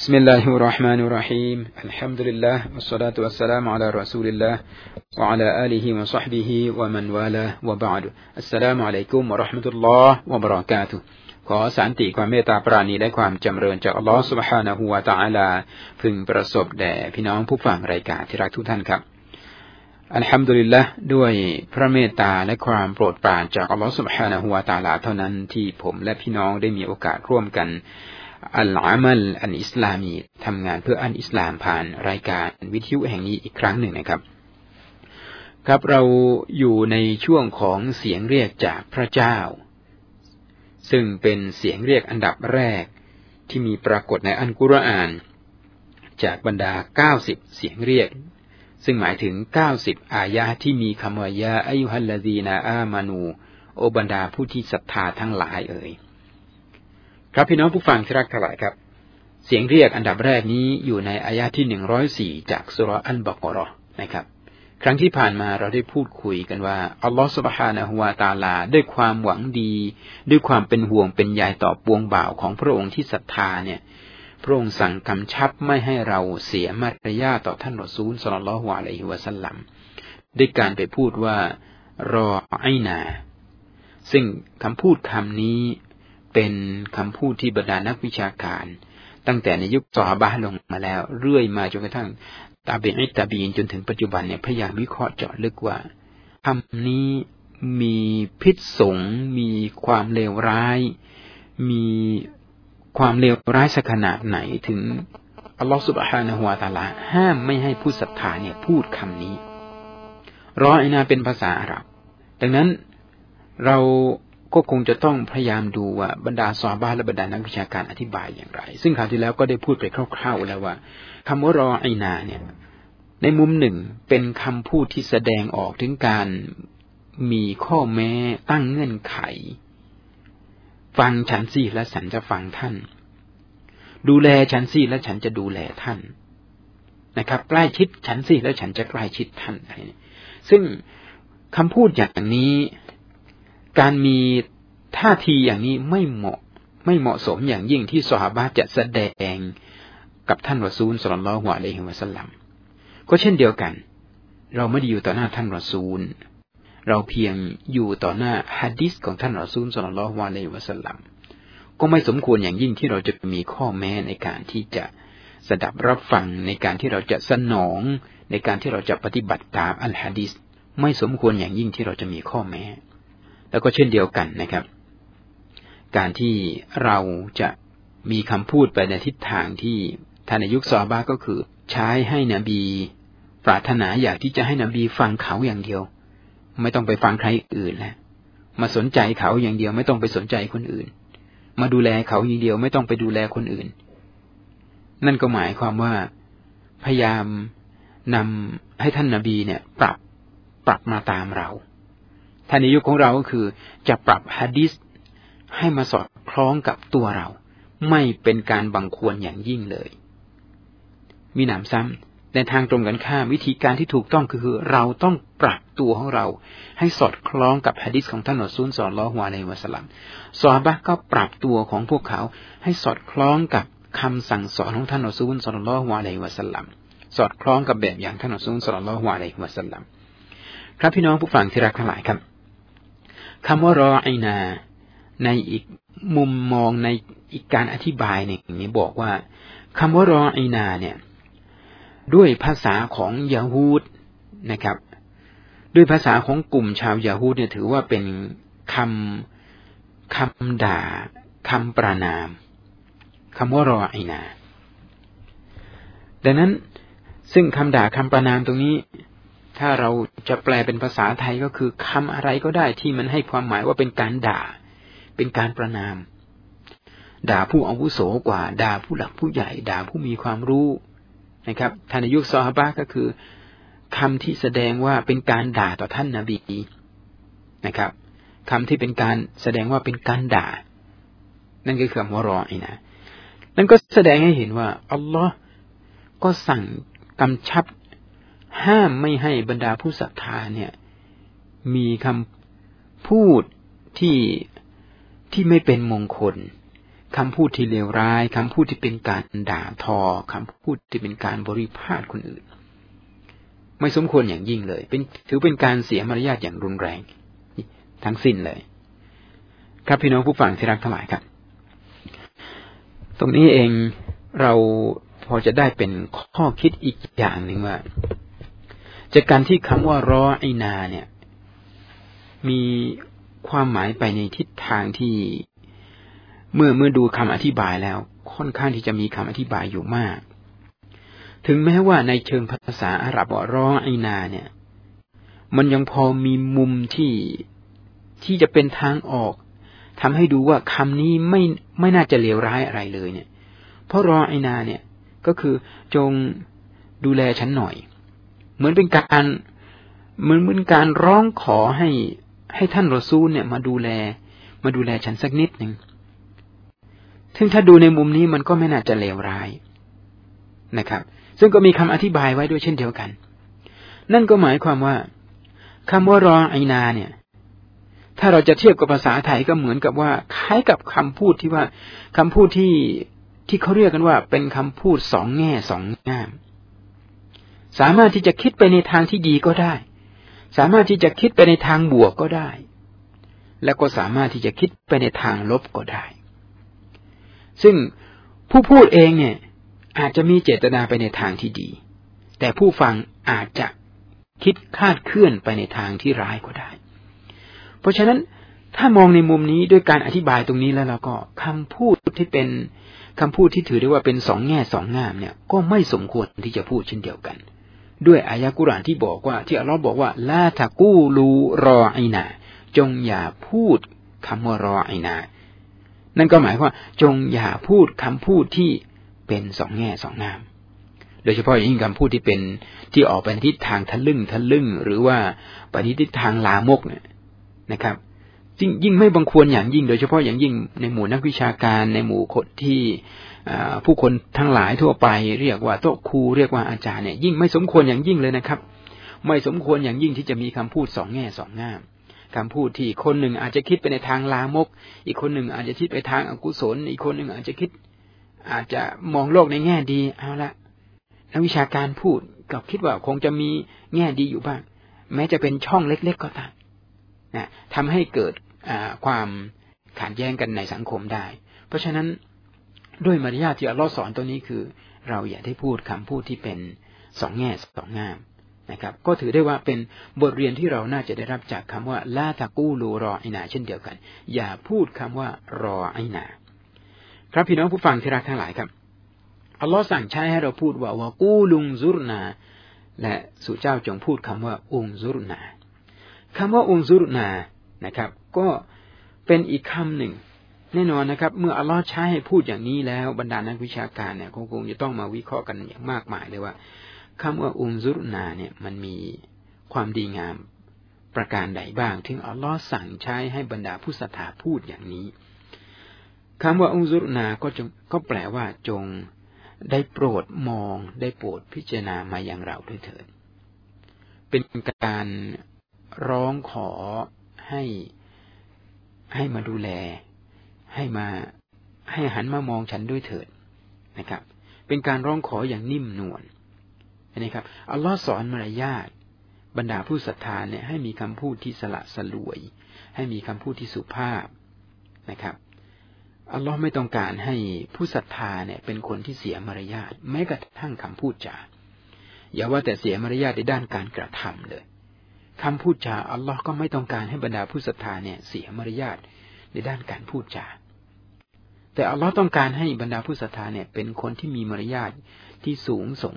بسم الله الرحمن الرحيم الحمد لله والصلاة والسلام على رسول الله وعلى آله وصحبه ومن والاه وبعد السلام عليكم ورحمة الله وبركاته ขอสันติความเมตตาปราณีและความจำเริญจากอัลลอฮฺสุบฮานะฮูวาตาอัลาพึงประสบแด่พี่น้องผู้ฟังรายการที่รักทุกท่านครับ อัลฮัมดุลิลละด้วยพระเมตตาและความโปรดปรานจากอัลลอฮฺสุบฮานะฮูวาตาลาเท่านั้นที่ผมและพี่น้องได้มีโอกาสร่วมกัน อัลอามัลอันอิสลามีทำงานเพื่ออันอิสลามผ่านรายการวิทยุแห่งนี้อีกครั้งหนึ่งนะครับ ครับเราอยู่ในช่วงของเสียงเรียกจากพระเจ้า ซึ่งเป็นเสียงเรียกอันดับแรกที่มีปรากฏในอันกุรอาน จากบรรดา 90 เสียงเรียก ซึ่งหมายถึง 90 อายะที่มีคำว่ายาอายุฮัลลาดีนาอามานู โอบรรดาผู้ที่ศรัทธาทั้งหลายเอ่ย ครับพี่น้องผู้ฟังที่รักทั้งหลายครับ เสียงเรียกอันดับแรกนี้อยู่ในอายะที่หนึ่งร้อยสี่จากสุรอันบกรอนะครับ ครั้งที่ผ่านมาเราได้พูดคุยกันว่าอัลลอฮฺสุบฮานะฮุวาตาลาด้วยความหวังดี ด้วยความเป็นห่วงเป็นใยต่อปวงบ่าวของพระองค์ที่ศรัทธาเนี่ยพระองค์สั่งกำชับไม่ให้เราเสียมารยาต่อท่านรอซูลสลลัลฮุอะลัยฮิวะสัลลัมด้วยการไปพูดว่ารอไอนา ซึ่งคำพูดคำนี้ เป็นคำพูดที่บรรดานักวิชาการ ตั้งแต่ในยุคซอฮาบะลงมาแล้ว เรื่อยมาจนกระทั่งตาเบนตาบีนจนถึงปัจจุบันเนี่ยพยายามวิเคราะห์เจาะลึกว่าคำนี้มีพิษสงมีความเลวร้าย มีความเลวร้ายสักขนาดไหนถึงอัลลอฮฺสุบฮานะฮุวาตาลาห้ามไม่ให้ผู้ศรัทธาเนี่ยพูดคำนี้รอไอนาเป็นภาษาอาหรับ ดังนั้นเรา ก็คงจะต้องพยายามดูว่าบรรดาซอบ้าและบรรดานักวิชาการอธิบายอย่างไร ซึ่งคราวที่แล้วก็ได้พูดไปคร่าวๆแล้วว่าคำว่ารอไอนาเนี่ย ในมุมหนึ่งเป็นคำพูดที่แสดงออกถึงการมีข้อแม้ตั้งเงื่อนไข ฟังฉันสิและฉันจะฟังท่าน ดูแลฉันสิและฉันจะดูแลท่านนะครับ ใกล้ชิดฉันสิแล้วฉันจะใกล้ชิดท่านซึ่งคำพูดอย่างนี้การมี ท่าทีอย่างนี้ไม่เหมาะไม่เหมาะสมอย่างยิ่งที่สหบาจะแสดงกับท่านรอซูลสุลลัลฮวาเลฮิวะสัลลัมก็เช่นเดียวกัน เราไม่ได้อยู่ต่อหน้าท่านรอซูล เราเพียงอยู่ต่อหน้าฮะดิษของท่านรอซูลสุลลัลฮวาเลฮิวะสัลลัมก็ไม่สมควรอย่างยิ่งที่เราจะมีข้อแม้ในการที่จะสดับรับฟังในการที่เราจะสนอง ในการที่เราจะปฏิบัติตามอัลฮะดิษไม่สมควรอย่างยิ่งที่เราจะมีข้อแม้ แล้วก็เช่นเดียวกันนะครับ การที่เราจะมีคำพูดไปในทิศทางที่ท่านในยุคซอบาก็คือ ใช้ให้นบี ปรารถนาอยากที่จะให้นบีฟังเขาอย่างเดียว ไม่ต้องไปฟังใครอื่นแล้วมาสนใจเขาอย่างเดียวไม่ต้องไปสนใจคนอื่น มาดูแลเขาอย่างเดียวไม่ต้องไปดูแลคนอื่น นั่นก็หมายความว่าพยายามนำให้ท่านนาบีเนี่ย ปรับปรับมาตามเราท่านในยุคของเราก็คือ จะปรับฮะดิษ ให้มาสอดคล้องกับตัวเรา ไม่เป็นการบังควรอย่างยิ่งเลย มีหนามซ้ำในทางตรงกันข้ามวิธีการที่ถูกต้องคือ เราต้องปรับตัวของเรา ให้สอดคล้องกับฮะดิษของท่านอัซูลสอนลอฮวาในวะสลัมซอบะก็ปรับตัวของพวกเขา ให้สอดคล้องกับคำสั่งสอนของท่านอัซูลสอนลอฮวาในวะสลัมสอดคล้องกับแบบอย่างท่านอัซูลสอนลอฮวาในวะสลัมครับพี่น้องผู้ฟังที่รักทั้งหลายครับคำว่ารอไอนา ในอีกมุมมองในอีกการอธิบายหนึ่งนี้บอกว่าคำว่ารอไอนาเนี่ย ด้วยภาษาของยาฮูดนะครับ ด้วยภาษาของกลุ่มชาวยาฮูดเนี่ยถือว่าเป็นคำคำด่าคำประนามคำว่ารอไอนา ดังนั้นซึ่งคำด่าคำประนามตรงนี้ ถ้าเราจะแปลเป็นภาษาไทยก็คือคำอะไรก็ได้ที่มันให้ความหมายว่าเป็นการด่า เป็นการประนาม ด่าผู้อาวุโสกว่า ด่าผู้หลักผู้ใหญ่ ด่าผู้มีความรู้นะครับท่านในยุคซอฮาบะก็คือคำที่แสดงว่าเป็นการด่าต่อท่านนาบีนะครับคำที่เป็นการแสดงว่าเป็นการด่า นั่นก็คือคำว่ารอไอ้นะนั่นก็แสดงให้เห็นว่าอัลลอฮ์ก็สั่งกำชับ ห้ามไม่ให้บรรดาผู้ศรัทธาเนี่ย มีคำพูดที่ ที่ไม่เป็นมงคลคำพูดที่เลวร้ายคำพูดที่เป็นการด่าทอคำพูดที่เป็นการบริพาทคนอื่น ไม่สมควรอย่างยิ่งเลย เป็นถือเป็นการเสียมารยาทอย่างรุนแรง ทั้งสิ้นเลย ครับพี่น้องผู้ฟังที่รักทั้งหลายครับ ตรงนี้เองเราพอจะได้เป็นข้อคิดอีกอย่างหนึ่งว่า จากการที่คำว่ารอไอนาเนี่ย มี ความหมายไปในทิศทางที่ เมื่อเมื่อดูคำอธิบายแล้ว ค่อนข้างที่จะมีคำอธิบายอยู่มาก ถึงแม้ว่าในเชิงภาษาอาหรับว่ารอไอนาเนี่ย มันยังพอมีมุมที่ที่จะเป็นทางออกทำให้ดูว่าคำนี้ไม่ไม่น่าจะเลวร้ายอะไรเลยเนี่ย เพราะรอไอนาเนี่ยก็คือจงดูแลฉันหน่อย เหมือนเป็นการเหมือนเหมือนการร้องขอให้ ให้ท่านรอซูลเนี่ยมาดูแล มาดูแลฉันสักนิดหนึ่งซึ่งถ้าดูในมุมนี้มันก็ไม่น่าจะเลวร้ายนะครับ ซึ่งก็มีคำอธิบายไว้ด้วยเช่นเดียวกัน นั่นก็หมายความว่าคำว่ารอไอนาเนี่ย ถ้าเราจะเทียบกับภาษาไทยก็เหมือนกับว่าคล้ายกับคำพูดที่ว่าคำพูดที่ที่เขาเรียกกันว่า เป็นคำพูดสองแง่สองงาม สามารถที่จะคิดไปในทางที่ดีก็ได้ สามารถที่จะคิดไปในทางบวกก็ได้ แล้วก็สามารถที่จะคิดไปในทางลบก็ได้ ซึ่งผู้พูดเองเนี่ย อาจจะมีเจตนาไปในทางที่ดี แต่ผู้ฟังอาจจะคิดคาดเคลื่อนไปในทางที่ร้ายก็ได้ เพราะฉะนั้นถ้ามองในมุมนี้ด้วยการอธิบายตรงนี้แล้วเราก็คำพูดที่เป็นคำพูดที่ถือได้ว่าเป็นสองแง่สองงามเนี่ย ก็ไม่สมควรที่จะพูดเช่นเดียวกัน ด้วยอายะกุรานที่บอกว่า ที่อัลลอฮ์บอกว่าลาตะกูลูรอไอนาจงอย่าพูดคำว่ารอไอนานั่นก็หมายว่า จงอย่าพูดคำพูดที่เป็นสองแง่สองงาม โดยเฉพาะยิ่งคำพูดที่เป็นที่ออกไปทิศทางทะลึ่งทะลึ่ง หรือว่าไปทิศทางลามกเนี่ยนะครับ ยิ่งยิ่งไม่บังควรอย่างยิ่ง โดยเฉพาะอย่างยิ่งในหมู่นักวิชาการในหมู่คนที่ผู้คนทั้งหลายทั่วไป เรียกว่าโต๊ะครูเรียกว่าอาจารย์เนี่ยยิ่งไม่สมควรอย่างยิ่งเลยนะครับ ไม่สมควรอย่างยิ่งที่จะมีคำพูดสองแง่สองง่ามคำพูดที่คนหนึ่งอาจจะคิดไปในทางลามก อีกคนหนึ่งอาจจะคิดไปทางอกุศล อีกคนหนึ่งอาจจะคิด อาจจะมองโลกในแง่ดีเอาละนักวิชาการพูดก็คิดว่าคงจะมีแง่ดีอยู่บ้าง แม้จะเป็นช่องเล็ก ๆ ก็ตามนะทำให้เกิด ความขัดแย้งกันในสังคมได้ เพราะฉะนั้นด้วยมารยาทที่อัลลอฮ์สอนตัวนี้คือ เราอย่าได้พูดคำพูดที่เป็นสองแง่สองงามนะครับ ก็ถือได้ว่าเป็นบทเรียนที่เราน่าจะได้รับจากคำว่าลาตะกู้ลูรอไอนา เช่นเดียวกัน อย่าพูดคำว่ารอไอนา ครับพี่น้องผู้ฟังที่รักทั้งหลายครับอัลลอฮ์สั่งใช้ให้เราพูดว่าวากูลุงซุรนา และสู่เจ้าจงพูดคำว่าองซุรนาคำว่าองซุรนานะครับ ก็เป็นอีกคำหนึ่ง แน่นอนนะครับ เมื่ออัลลอฮ์ใช้ให้พูดอย่างนี้แล้วบรรดานักวิชาการเนี่ยคงคงจะต้องมาวิเคราะห์กันอย่างมากมายเลยว่าคำว่าอุมซุรนาเนี่ยมันมีความดีงามประการใดบ้างถึงอัลลอฮ์สั่งใช้ให้บรรดาผู้ศรัทธาพูดอย่างนี้คำว่าอุมซุรนาก็จงก็แปลว่าจงได้โปรดมองได้โปรดพิจารณามาอย่างเราด้วยเถิด เป็นการร้องขอให้ ให้มาดูแล ให้มาให้หันมามองฉันด้วยเถิดนะครับ เป็นการร้องขออย่างนิ่มนวลนะครับอัลลอฮ์สอนมารยาทบรรดาผู้ศรัทธาเนี่ยให้มีคำพูดที่สละสลวย ให้มีคำพูดที่สุภาพนะครับอัลลอฮ์ไม่ต้องการให้ผู้ศรัทธาเนี่ยเป็นคนที่เสียมารยาทแม้กระทั่งคำพูดจาอย่าว่าแต่เสียมารยาทในด้านการกระทำเลย คำพูดจาอัลลอฮ์ก็ไม่ต้องการให้บรรดาผู้ศรัทธาเนี่ยเสียมารยาทในด้านการพูดจา แต่อัลลอฮ์ต้องการให้บรรดาผู้ศรัทธาเนี่ยเป็นคนที่มีมารยาทที่สูงส่ง